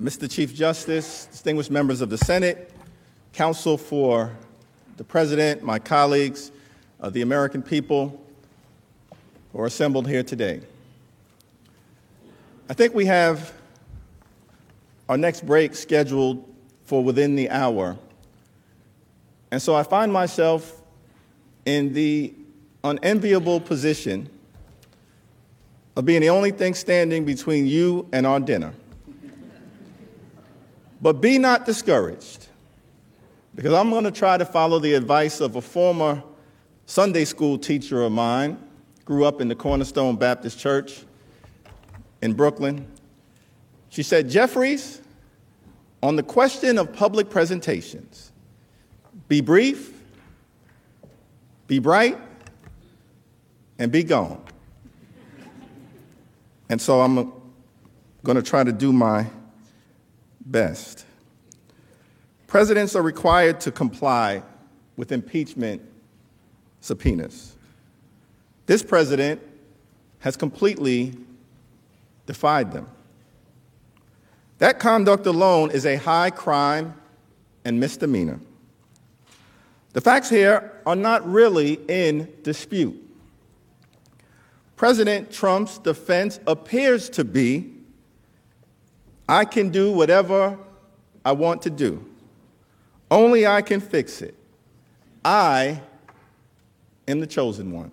Mr. Chief Justice, distinguished members of the Senate, counsel for the President, my colleagues, uh, the American people who are assembled here today. I think we have our next break scheduled for within the hour. And so I find myself in the unenviable position of being the only thing standing between you and our dinner. But be not discouraged, because I'm going to try to follow the advice of a former Sunday school teacher of mine, grew up in the Cornerstone Baptist Church in Brooklyn. She said, Jeffries, on the question of public presentations, be brief, be bright, and be gone. And so I'm going to try to do my best. Presidents are required to comply with impeachment subpoenas. This president has completely defied them. That conduct alone is a high crime and misdemeanor. The facts here are not really in dispute. President Trump's defense appears to be I can do whatever I want to do. Only I can fix it. I am the chosen one.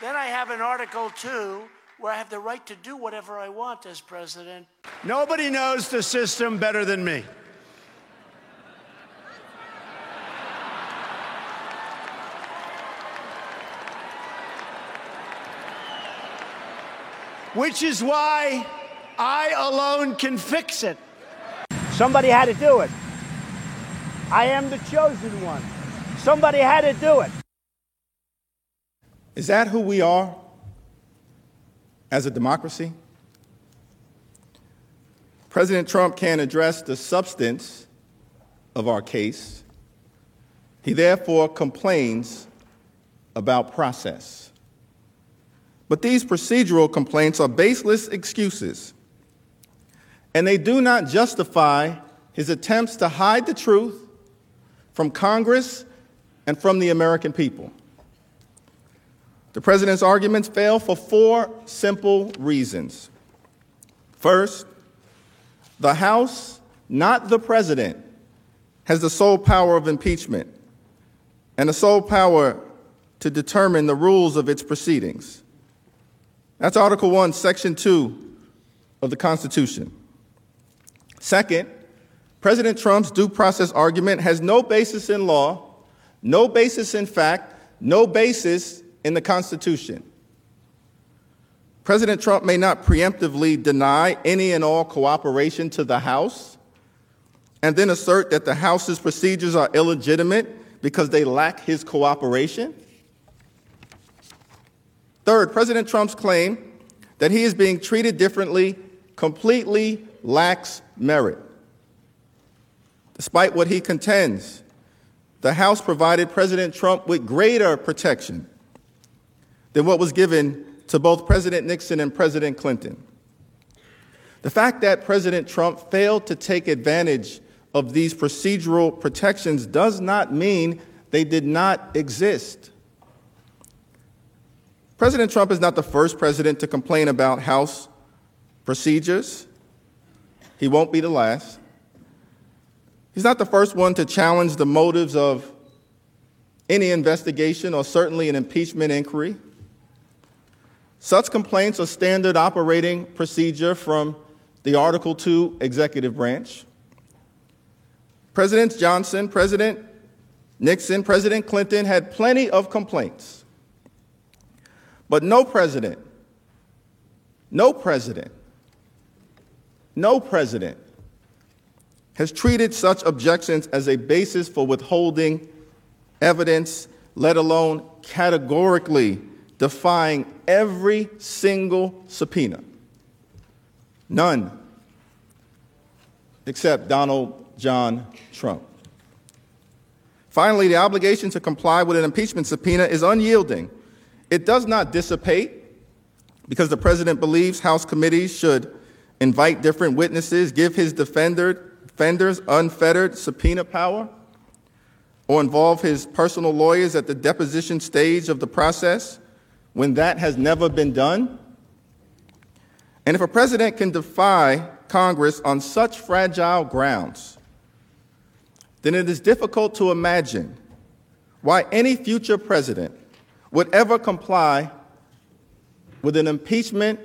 Then I have an Article 2 where I have the right to do whatever I want as president. Nobody knows the system better than me. Which is why I alone can fix it. Somebody had to do it. I am the chosen one. Somebody had to do it. Is that who we are as a democracy? President Trump can't address the substance of our case. He therefore complains about process. But these procedural complaints are baseless excuses, and they do not justify his attempts to hide the truth from Congress and from the American people. The president's arguments fail for four simple reasons. First, the House, not the president, has the sole power of impeachment and the sole power to determine the rules of its proceedings. That's Article 1, Section 2 of the Constitution. Second, President Trump's due process argument has no basis in law, no basis in fact, no basis in the Constitution. President Trump may not preemptively deny any and all cooperation to the House and then assert that the House's procedures are illegitimate because they lack his cooperation. Third, President Trump's claim that he is being treated differently completely lacks merit. Despite what he contends, the House provided President Trump with greater protection than what was given to both President Nixon and President Clinton. The fact that President Trump failed to take advantage of these procedural protections does not mean they did not exist. President Trump is not the first president to complain about House procedures. He won't be the last. He's not the first one to challenge the motives of any investigation or certainly an impeachment inquiry. Such complaints are standard operating procedure from the Article II executive branch. President Johnson, President Nixon, President Clinton had plenty of complaints. But no president, no president, no president has treated such objections as a basis for withholding evidence, let alone categorically defying every single subpoena. None, except Donald John Trump. Finally, the obligation to comply with an impeachment subpoena is unyielding it does not dissipate because the president believes House committees should invite different witnesses, give his defender, defenders unfettered subpoena power, or involve his personal lawyers at the deposition stage of the process when that has never been done? And if a president can defy Congress on such fragile grounds, then it is difficult to imagine why any future president would ever comply with an impeachment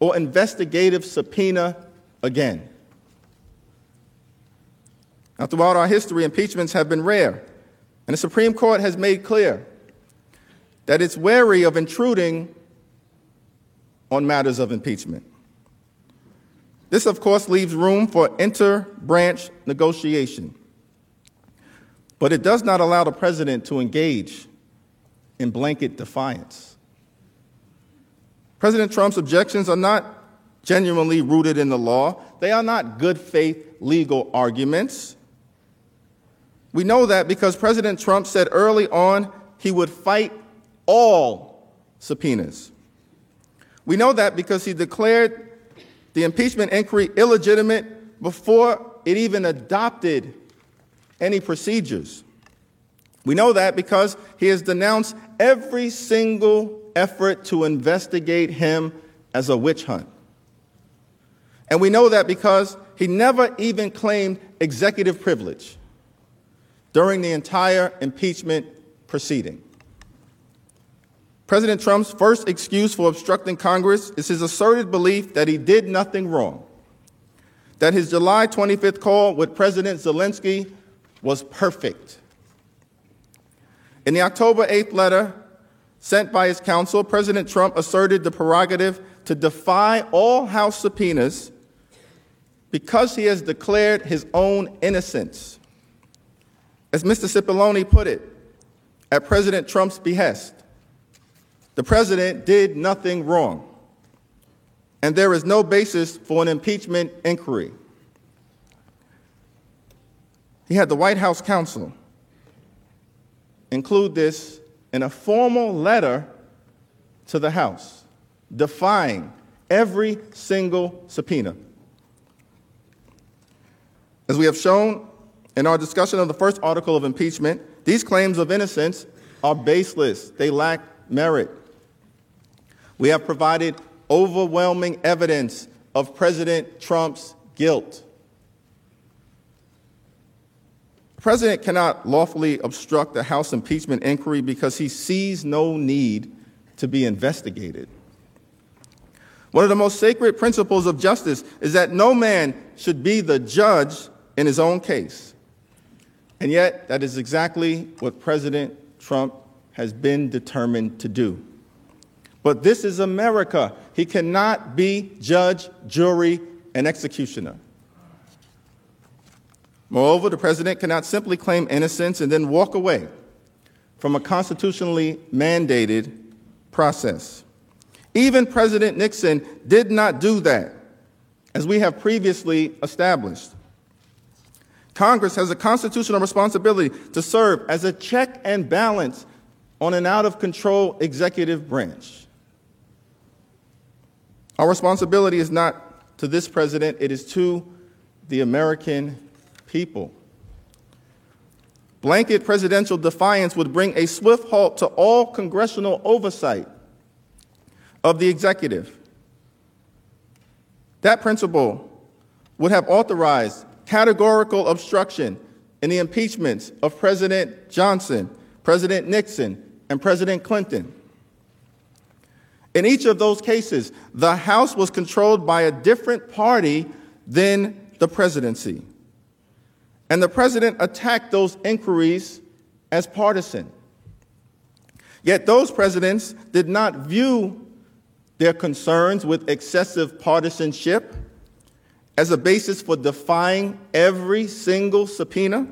or investigative subpoena again. Now, throughout our history, impeachments have been rare, and the Supreme Court has made clear that it's wary of intruding on matters of impeachment. This, of course, leaves room for inter branch negotiation, but it does not allow the president to engage in blanket defiance. President Trump's objections are not genuinely rooted in the law, they are not good faith legal arguments. We know that because President Trump said early on he would fight all subpoenas. We know that because he declared the impeachment inquiry illegitimate before it even adopted any procedures. We know that because he has denounced every single effort to investigate him as a witch hunt. And we know that because he never even claimed executive privilege during the entire impeachment proceeding. President Trump's first excuse for obstructing Congress is his asserted belief that he did nothing wrong, that his July 25th call with President Zelensky was perfect. In the October 8th letter sent by his counsel, President Trump asserted the prerogative to defy all House subpoenas because he has declared his own innocence. As Mr. Cipollone put it, at President Trump's behest, the president did nothing wrong, and there is no basis for an impeachment inquiry. He had the White House counsel include this in a formal letter to the House, defying every single subpoena. As we have shown in our discussion of the first article of impeachment, these claims of innocence are baseless, they lack merit. We have provided overwhelming evidence of President Trump's guilt. The president cannot lawfully obstruct the House impeachment inquiry because he sees no need to be investigated. One of the most sacred principles of justice is that no man should be the judge in his own case. And yet, that is exactly what President Trump has been determined to do. But this is America. He cannot be judge, jury, and executioner. Moreover, the president cannot simply claim innocence and then walk away from a constitutionally mandated process. Even President Nixon did not do that, as we have previously established. Congress has a constitutional responsibility to serve as a check and balance on an out of control executive branch. Our responsibility is not to this president, it is to the American people. Blanket presidential defiance would bring a swift halt to all congressional oversight of the executive. That principle would have authorized categorical obstruction in the impeachments of President Johnson, President Nixon, and President Clinton. In each of those cases, the House was controlled by a different party than the presidency. And the president attacked those inquiries as partisan. Yet those presidents did not view their concerns with excessive partisanship as a basis for defying every single subpoena.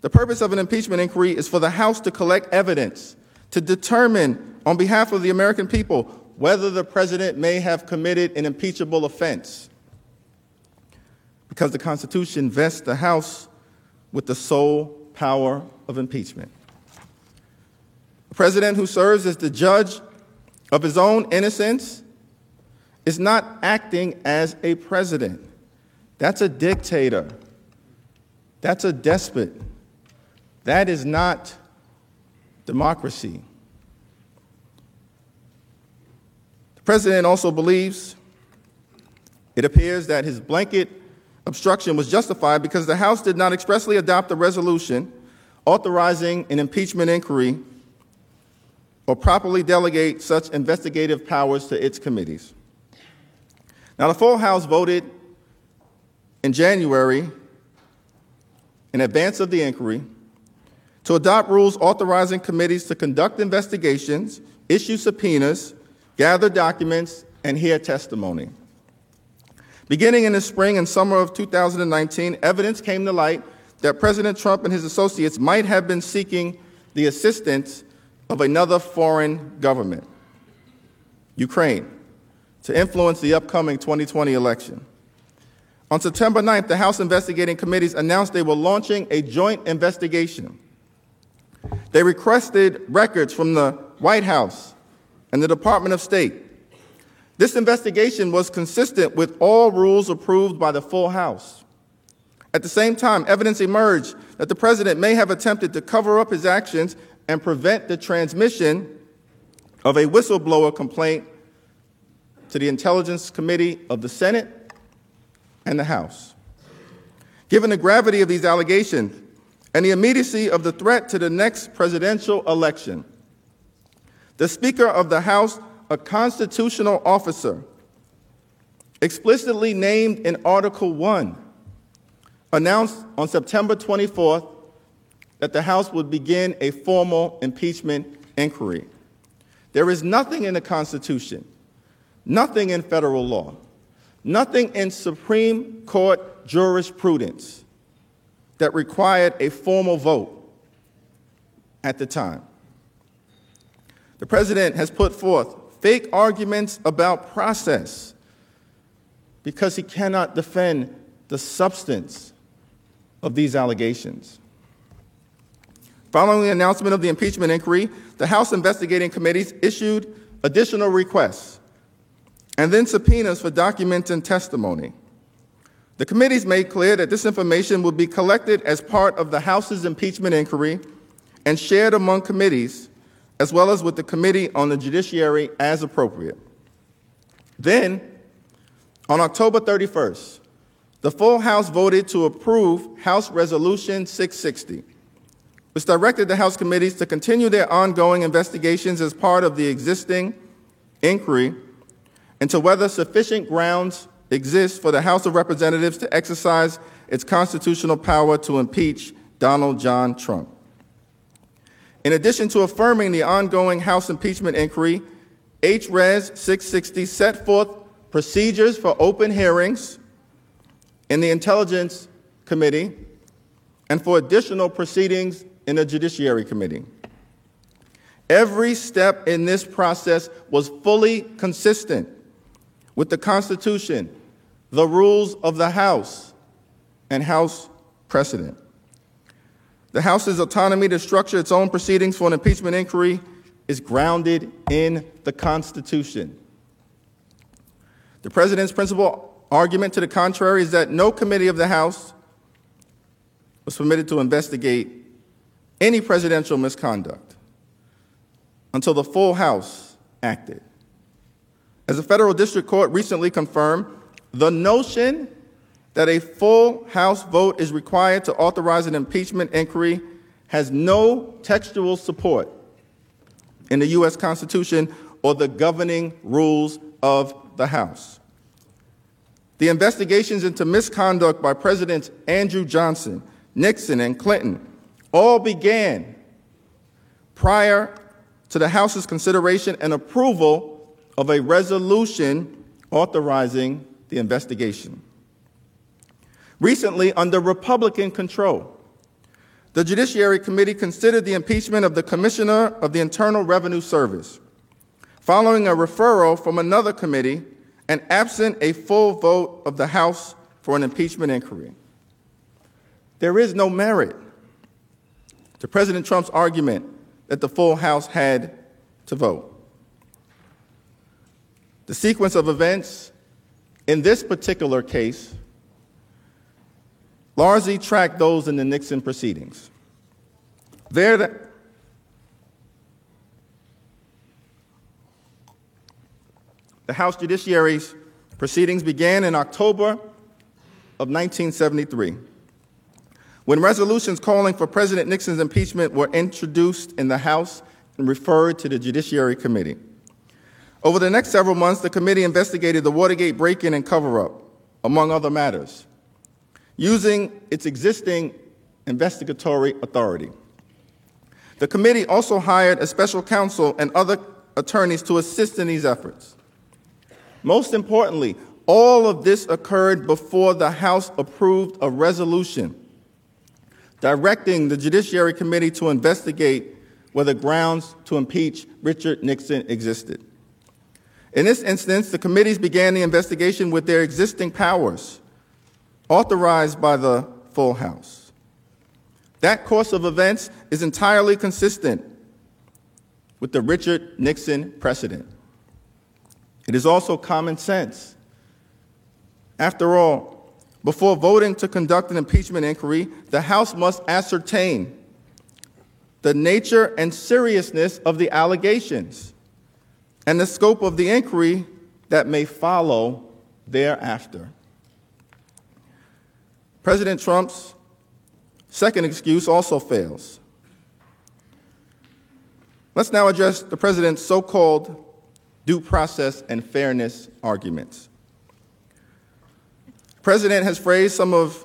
The purpose of an impeachment inquiry is for the House to collect evidence to determine on behalf of the American people whether the president may have committed an impeachable offense. Because the Constitution vests the House with the sole power of impeachment. A president who serves as the judge of his own innocence is not acting as a president. That's a dictator. That's a despot. That is not democracy. The president also believes it appears that his blanket obstruction was justified because the House did not expressly adopt a resolution authorizing an impeachment inquiry or properly delegate such investigative powers to its committees. Now, the full House voted in January, in advance of the inquiry, to adopt rules authorizing committees to conduct investigations, issue subpoenas, gather documents, and hear testimony. Beginning in the spring and summer of 2019, evidence came to light that President Trump and his associates might have been seeking the assistance of another foreign government, Ukraine, to influence the upcoming 2020 election. On September 9th, the House investigating committees announced they were launching a joint investigation. They requested records from the White House and the Department of State. This investigation was consistent with all rules approved by the full House. At the same time, evidence emerged that the president may have attempted to cover up his actions and prevent the transmission of a whistleblower complaint to the Intelligence Committee of the Senate and the House. Given the gravity of these allegations and the immediacy of the threat to the next presidential election, the Speaker of the House, a constitutional officer, explicitly named in Article 1, announced on September 24th that the House would begin a formal impeachment inquiry. There is nothing in the Constitution, nothing in federal law, nothing in Supreme Court jurisprudence that required a formal vote at the time. The president has put forth fake arguments about process because he cannot defend the substance of these allegations. Following the announcement of the impeachment inquiry, the House investigating committees issued additional requests and then subpoenas for documents and testimony. The committees made clear that this information would be collected as part of the House's impeachment inquiry and shared among committees, as well as with the Committee on the Judiciary as appropriate. Then, on October 31st, the full House voted to approve House Resolution 660 which directed the House committees to continue their ongoing investigations as part of the existing inquiry into whether sufficient grounds exist for the House of Representatives to exercise its constitutional power to impeach Donald John Trump. In addition to affirming the ongoing House impeachment inquiry, HRES 660 set forth procedures for open hearings in the Intelligence Committee and for additional proceedings in the Judiciary Committee. Every step in this process was fully consistent with the Constitution, the rules of the House, and House precedent. The House's autonomy to structure its own proceedings for an impeachment inquiry is grounded in the Constitution. The President's principal argument to the contrary is that no committee of the House was permitted to investigate any presidential misconduct until the full House acted. As a federal district court recently confirmed, the notion that a full House vote is required to authorize an impeachment inquiry has no textual support in the U.S. Constitution or the governing rules of the House. The investigations into misconduct by Presidents Andrew Johnson, Nixon, and Clinton all began prior to the House's consideration and approval of a resolution authorizing the investigation. Recently, under Republican control, the Judiciary Committee considered the impeachment of the Commissioner of the Internal Revenue Service, following a referral from another committee and absent a full vote of the House for an impeachment inquiry. There is no merit to President Trump's argument that the full House had to vote. The sequence of events in this particular case largely tracked those in the Nixon proceedings. There, the, the House Judiciary's proceedings began in October of 1973 when resolutions calling for President Nixon's impeachment were introduced in the House and referred to the Judiciary Committee. Over the next several months, the committee investigated the Watergate break in and cover up, among other matters, using its existing investigatory authority. The committee also hired a special counsel and other attorneys to assist in these efforts. Most importantly, all of this occurred before the House approved a resolution directing the Judiciary Committee to investigate whether grounds to impeach Richard Nixon existed. In this instance, the committees began the investigation with their existing powers, authorized by the full House. That course of events is entirely consistent with the Richard Nixon precedent. It is also common sense. After all, before voting to conduct an impeachment inquiry, the House must ascertain the nature and seriousness of the allegations and the scope of the inquiry that may follow thereafter. President Trump's second excuse also fails. Let's now address the president's so called due process and fairness arguments The president has phrased some of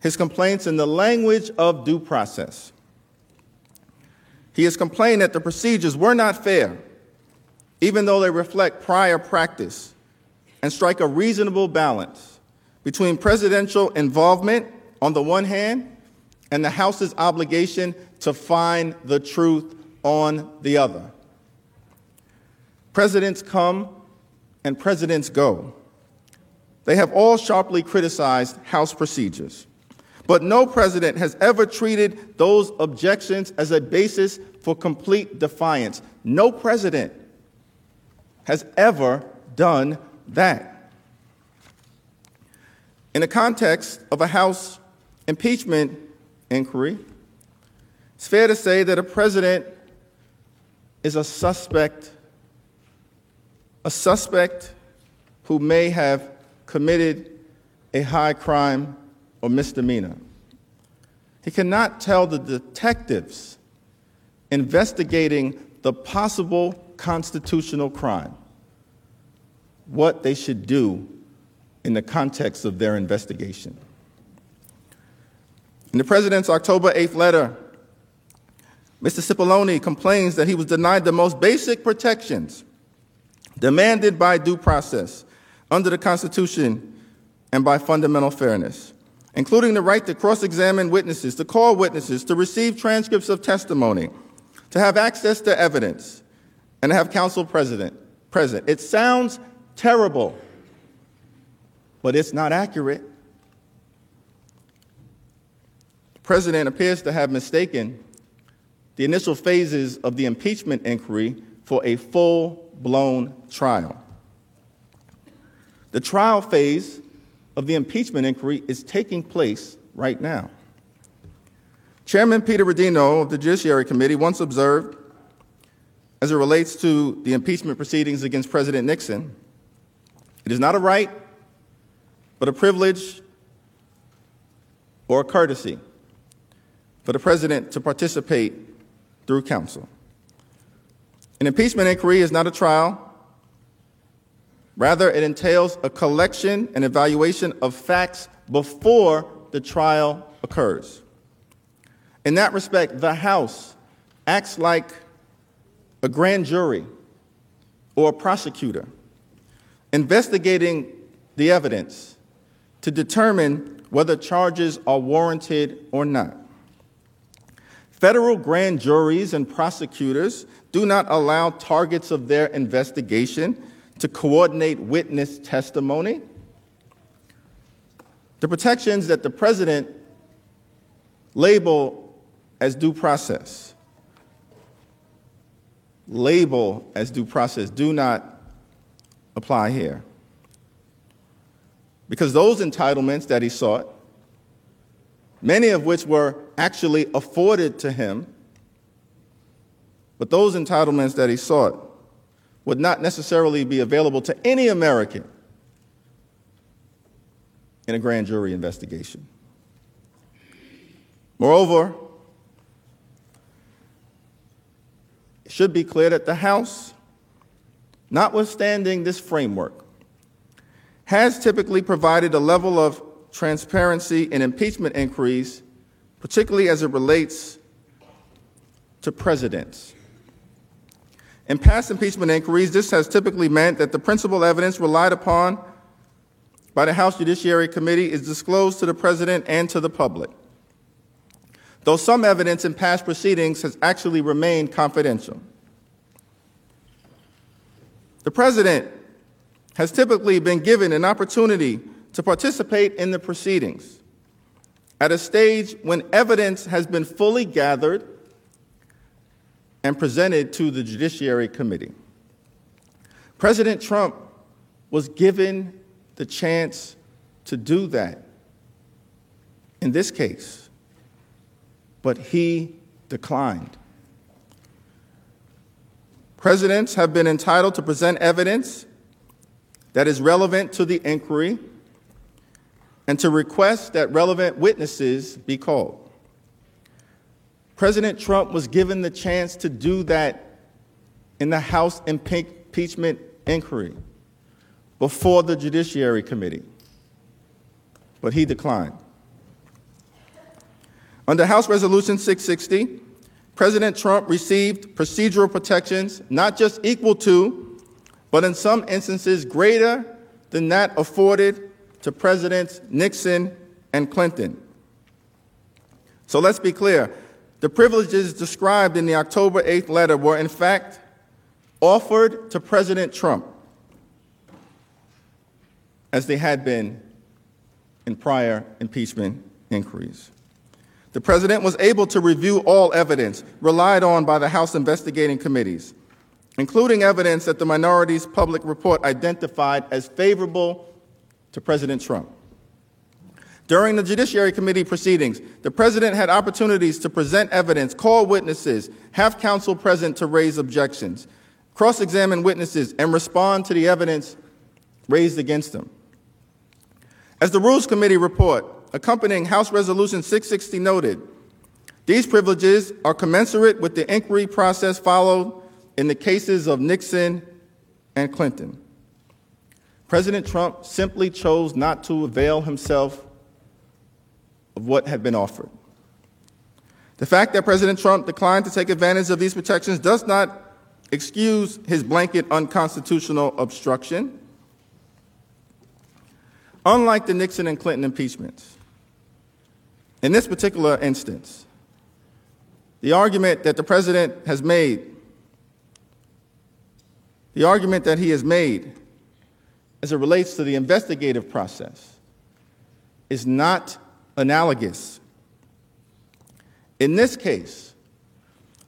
his complaints in the language of due process. He has complained that the procedures were not fair, even though they reflect prior practice and strike a reasonable balance between presidential involvement on the one hand and the House's obligation to find the truth on the other. Presidents come and presidents go. They have all sharply criticized House procedures. But no president has ever treated those objections as a basis for complete defiance. No president has ever done that. In the context of a House impeachment inquiry, it's fair to say that a president is a suspect, a suspect who may have committed a high crime or misdemeanor. He cannot tell the detectives investigating the possible constitutional crime what they should do in the context of their investigation. In the president's October 8th letter, Mr. Cipollone complains that he was denied the most basic protections demanded by due process under the Constitution and by fundamental fairness, including the right to cross examine witnesses, to call witnesses, to receive transcripts of testimony, to have access to evidence, and to have counsel present. It sounds terrible, but it's not accurate. The president appears to have mistaken the initial phases of the impeachment inquiry for a full blown trial. The trial phase of the impeachment inquiry is taking place right now. Chairman Peter Rodino of the Judiciary Committee once observed, as it relates to the impeachment proceedings against President Nixon, it is not a right, but a privilege or a courtesy for the president to participate through counsel. An impeachment inquiry is not a trial, Rather, it entails a collection and evaluation of facts before the trial occurs. In that respect, the House acts like a grand jury or a prosecutor investigating the evidence to determine whether charges are warranted or not. Federal grand juries and prosecutors do not allow targets of their investigation to coordinate witness testimony. The protections that the president label as due process, label as due process, do not apply here. Because those entitlements that he sought, many of which were actually afforded to him, but those entitlements that he sought would not necessarily be available to any American in a grand jury investigation. Moreover, it should be clear that the House, notwithstanding this framework, has typically provided a level of transparency in impeachment inquiries, particularly as it relates to presidents. In past impeachment inquiries, this has typically meant that the principal evidence relied upon by the House Judiciary Committee is disclosed to the President and to the public, though some evidence in past proceedings has actually remained confidential. The President has typically been given an opportunity to participate in the proceedings at a stage when evidence has been fully gathered and presented to the Judiciary Committee. President Trump was given the chance to do that in this case, but he declined. Presidents have been entitled to present evidence that is relevant to the inquiry and to request that relevant witnesses be called. President Trump was given the chance to do that in the House impeachment inquiry before the Judiciary Committee, but he declined. Under House Resolution 660, President Trump received procedural protections not just equal to, but in some instances greater than that afforded to Presidents Nixon and Clinton. So let's be clear the privileges described in the October 8th letter were, in fact, offered to President Trump as they had been in prior impeachment inquiries. The president was able to review all evidence relied on by the House investigating committees, including evidence that the minority's public report identified as favorable to President Trump. During the Judiciary Committee proceedings, the President had opportunities to present evidence, call witnesses, have counsel present to raise objections, cross examine witnesses, and respond to the evidence raised against them. As the Rules Committee report accompanying House Resolution 660 noted, these privileges are commensurate with the inquiry process followed in the cases of Nixon and Clinton. President Trump simply chose not to avail himself of what had been offered. The fact that President Trump declined to take advantage of these protections does not excuse his blanket unconstitutional obstruction. Unlike the Nixon and Clinton impeachments, in this particular instance, the argument that the president has made, the argument that he has made as it relates to the investigative process, is not analogous. In this case,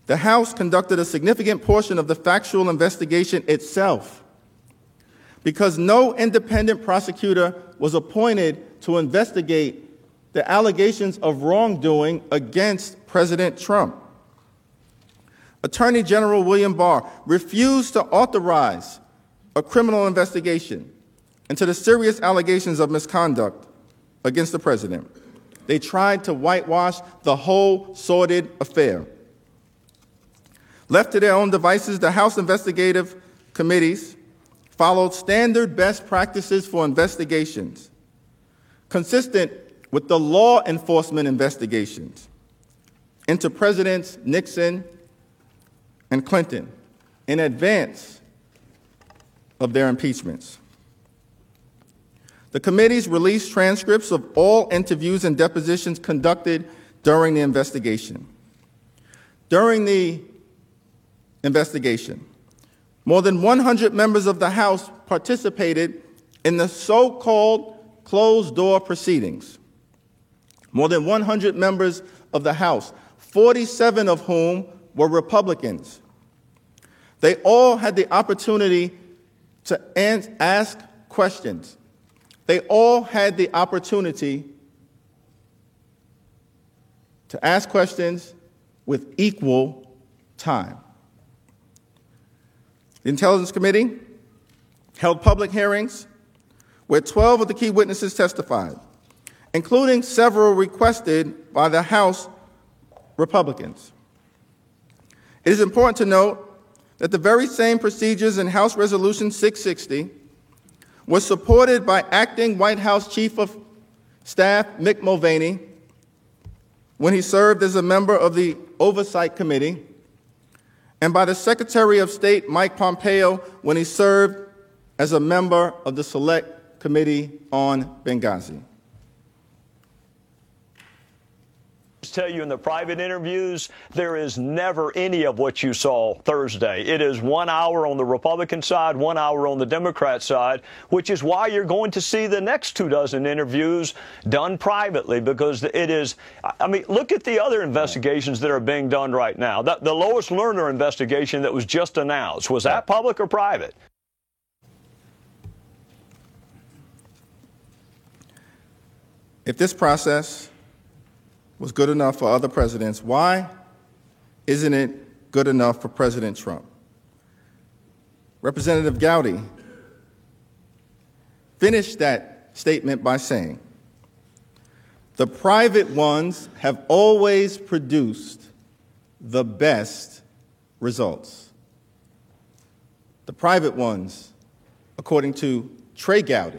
the House conducted a significant portion of the factual investigation itself because no independent prosecutor was appointed to investigate the allegations of wrongdoing against President Trump. Attorney General William Barr refused to authorize a criminal investigation into the serious allegations of misconduct against the president. They tried to whitewash the whole sordid affair. Left to their own devices, the House investigative committees followed standard best practices for investigations, consistent with the law enforcement investigations into Presidents Nixon and Clinton in advance of their impeachments. The committees released transcripts of all interviews and depositions conducted during the investigation. During the investigation, more than 100 members of the House participated in the so called closed door proceedings. More than 100 members of the House, 47 of whom were Republicans. They all had the opportunity to ask questions. They all had the opportunity to ask questions with equal time. The Intelligence Committee held public hearings where 12 of the key witnesses testified, including several requested by the House Republicans. It is important to note that the very same procedures in House Resolution 660 was supported by acting White House Chief of Staff Mick Mulvaney when he served as a member of the Oversight Committee, and by the Secretary of State Mike Pompeo when he served as a member of the Select Committee on Benghazi. Tell you in the private interviews, there is never any of what you saw Thursday. It is one hour on the Republican side, one hour on the Democrat side, which is why you're going to see the next two dozen interviews done privately because it is, I mean, look at the other investigations that are being done right now. The, the Lois Lerner investigation that was just announced, was that public or private? If this process was good enough for other presidents, why isn't it good enough for President Trump? Representative Gowdy finished that statement by saying, the private ones have always produced the best results. The private ones, according to Trey Gowdy,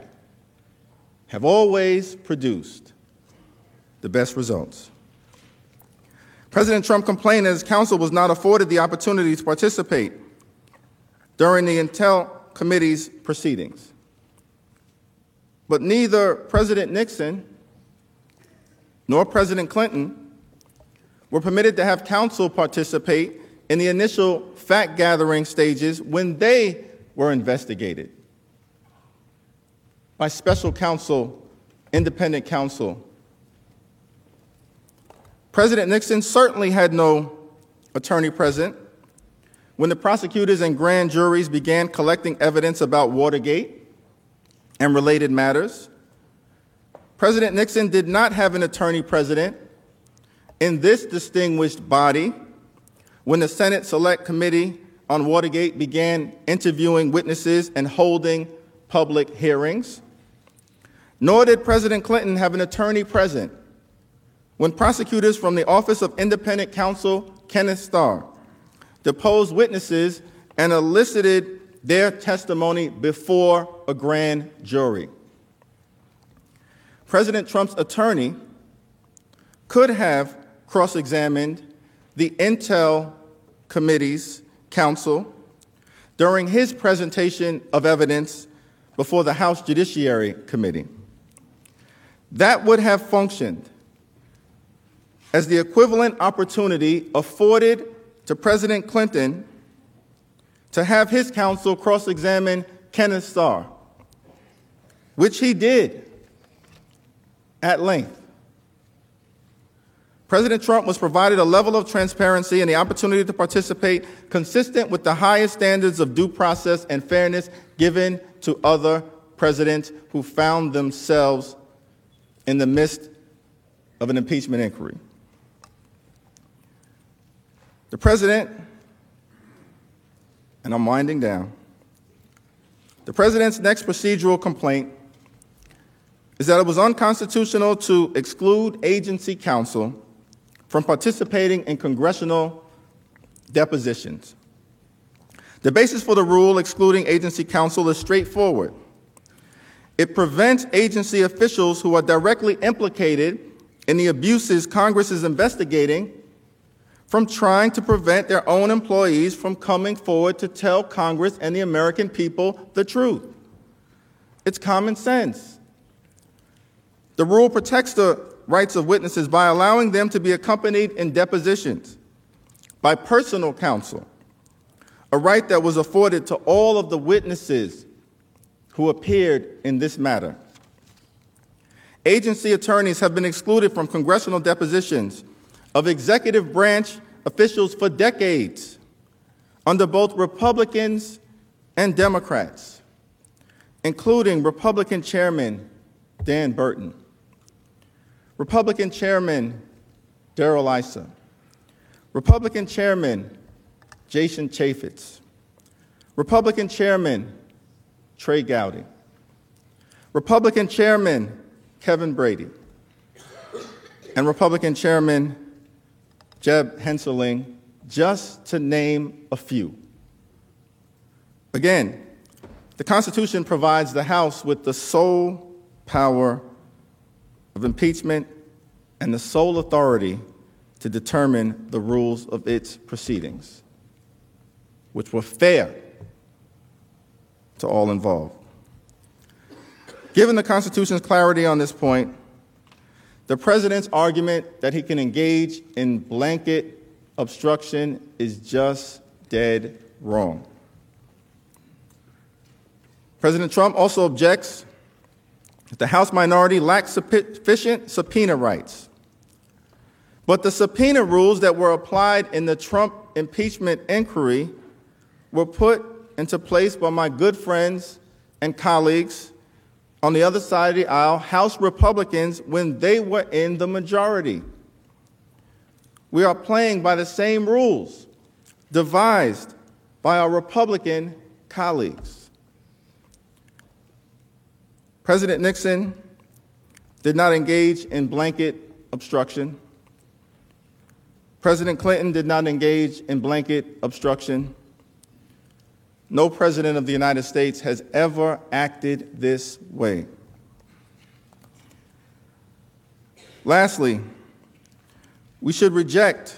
have always produced the best results. President Trump complained that his counsel was not afforded the opportunity to participate during the Intel Committee's proceedings. But neither President Nixon nor President Clinton were permitted to have counsel participate in the initial fact gathering stages when they were investigated by special counsel, independent counsel, President Nixon certainly had no attorney present when the prosecutors and grand juries began collecting evidence about Watergate and related matters. President Nixon did not have an attorney president in this distinguished body when the Senate Select Committee on Watergate began interviewing witnesses and holding public hearings. Nor did President Clinton have an attorney present when prosecutors from the Office of Independent Counsel Kenneth Starr deposed witnesses and elicited their testimony before a grand jury. President Trump's attorney could have cross examined the Intel Committee's counsel during his presentation of evidence before the House Judiciary Committee. That would have functioned as the equivalent opportunity afforded to President Clinton to have his counsel cross examine Kenneth Starr, which he did at length. President Trump was provided a level of transparency and the opportunity to participate consistent with the highest standards of due process and fairness given to other presidents who found themselves in the midst of an impeachment inquiry. The president, and I'm winding down, the president's next procedural complaint is that it was unconstitutional to exclude agency counsel from participating in congressional depositions. The basis for the rule excluding agency counsel is straightforward. It prevents agency officials who are directly implicated in the abuses Congress is investigating from trying to prevent their own employees from coming forward to tell Congress and the American people the truth. It's common sense. The rule protects the rights of witnesses by allowing them to be accompanied in depositions by personal counsel, a right that was afforded to all of the witnesses who appeared in this matter. Agency attorneys have been excluded from congressional depositions of executive branch officials for decades under both Republicans and Democrats. including Republican Chairman Dan Burton, Republican Chairman Darrell Issa, Republican Chairman Jason Chaffetz, Republican Chairman Trey Gowdy, Republican Chairman Kevin Brady, and Republican Chairman Jeb Hensarling, just to name a few. Again, the Constitution provides the House with the sole power of impeachment and the sole authority to determine the rules of its proceedings, which were fair to all involved. Given the Constitution's clarity on this point, the President's argument that he can engage in blanket obstruction is just dead wrong. President Trump also objects that the House minority lacks sufficient subpoena rights. But the subpoena rules that were applied in the Trump impeachment inquiry were put into place by my good friends and colleagues on the other side of the aisle, House Republicans, when they were in the majority. We are playing by the same rules devised by our Republican colleagues. President Nixon did not engage in blanket obstruction. President Clinton did not engage in blanket obstruction. No president of the United States has ever acted this way. Lastly, we should reject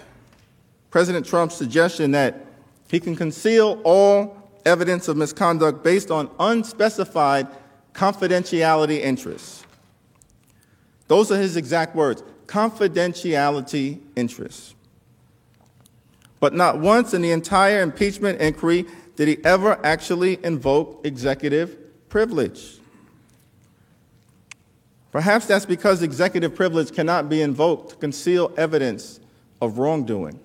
President Trump's suggestion that he can conceal all evidence of misconduct based on unspecified confidentiality interests. Those are his exact words confidentiality interests. But not once in the entire impeachment inquiry did he ever actually invoke executive privilege. Perhaps that's because executive privilege cannot be invoked to conceal evidence of wrongdoing.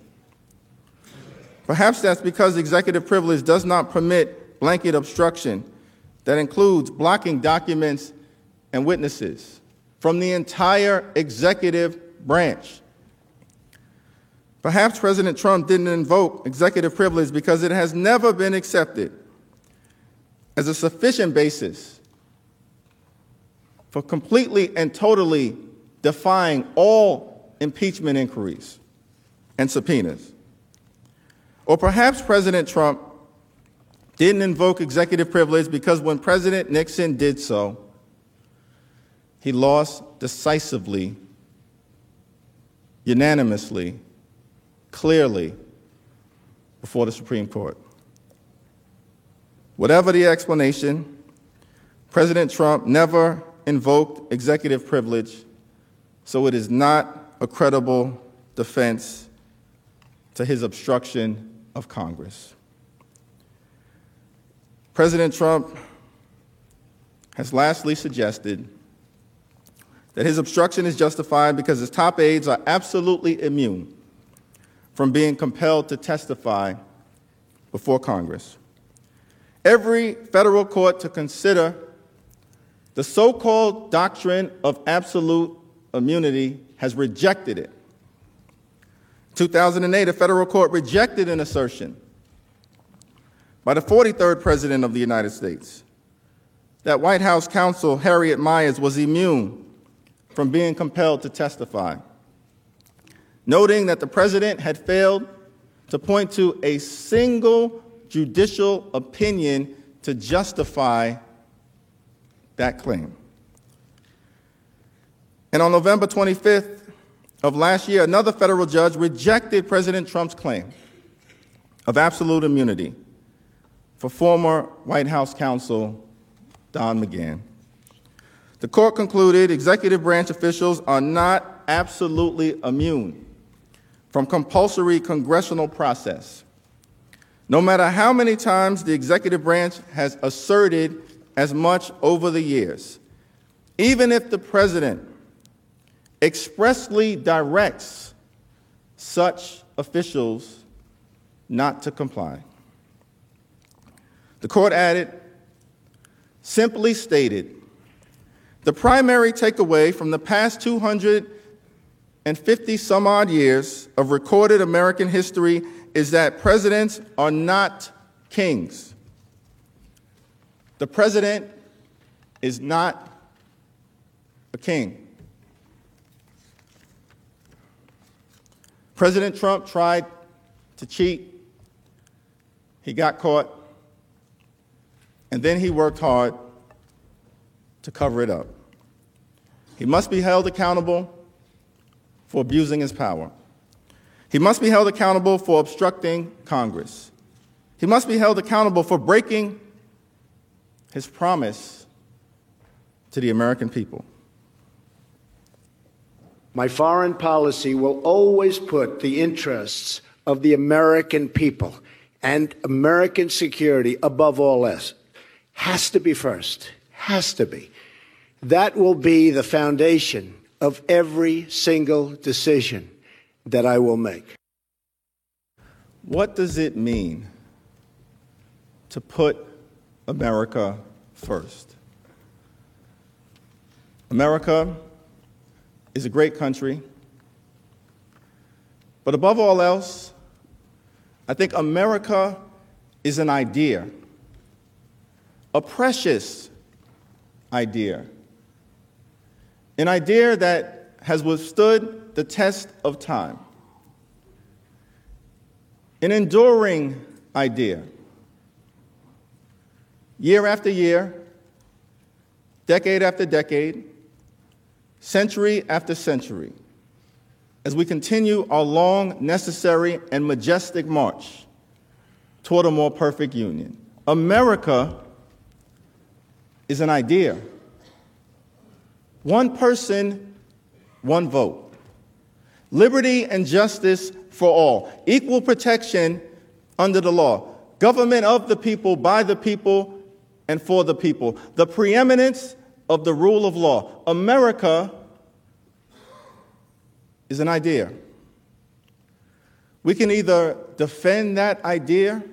Perhaps that's because executive privilege does not permit blanket obstruction that includes blocking documents and witnesses from the entire executive branch. Perhaps President Trump didn't invoke executive privilege because it has never been accepted as a sufficient basis for completely and totally defying all impeachment inquiries and subpoenas. Or perhaps President Trump didn't invoke executive privilege because when President Nixon did so, he lost decisively, unanimously, clearly before the Supreme Court. Whatever the explanation, President Trump never invoked executive privilege, so it is not a credible defense to his obstruction of Congress. President Trump has lastly suggested that his obstruction is justified because his top aides are absolutely immune from being compelled to testify before Congress. Every federal court to consider the so called doctrine of absolute immunity has rejected it. 2008, a federal court rejected an assertion by the 43rd President of the United States that White House counsel Harriet Miers was immune from being compelled to testify, noting that the President had failed to point to a single judicial opinion to justify that claim. And on November 25th of last year, another federal judge rejected President Trump's claim of absolute immunity for former White House counsel Don McGahn. The court concluded executive branch officials are not absolutely immune from compulsory congressional process. No matter how many times the executive branch has asserted as much over the years, even if the president expressly directs such officials not to comply. The court added Simply stated, the primary takeaway from the past 250 some odd years of recorded American history is that presidents are not kings. The president is not a king. President Trump tried to cheat. He got caught. And then he worked hard to cover it up. He must be held accountable for abusing his power. He must be held accountable for obstructing Congress. He must be held accountable for breaking his promise to the American people. My foreign policy will always put the interests of the American people and American security above all else. Has to be first. Has to be. That will be the foundation of every single decision that I will make. What does it mean to put America first? America is a great country, but above all else, I think America is an idea, a precious idea, an idea that has withstood the test of time, an enduring idea. Year after year, decade after decade, century after century, as we continue our long, necessary, and majestic march toward a more perfect union. America is an idea. One person, one vote. Liberty and justice for all. Equal protection under the law. Government of the people, by the people, and for the people. The preeminence of the rule of law. America is an idea. We can either defend that idea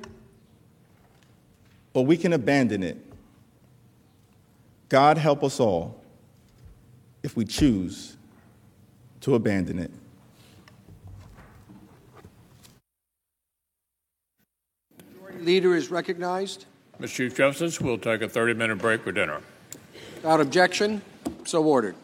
or we can abandon it. God help us all if we choose to abandon it. Leader is recognized. Mr. Chief Justice, we'll take a 30-minute break for dinner. Without objection, so ordered.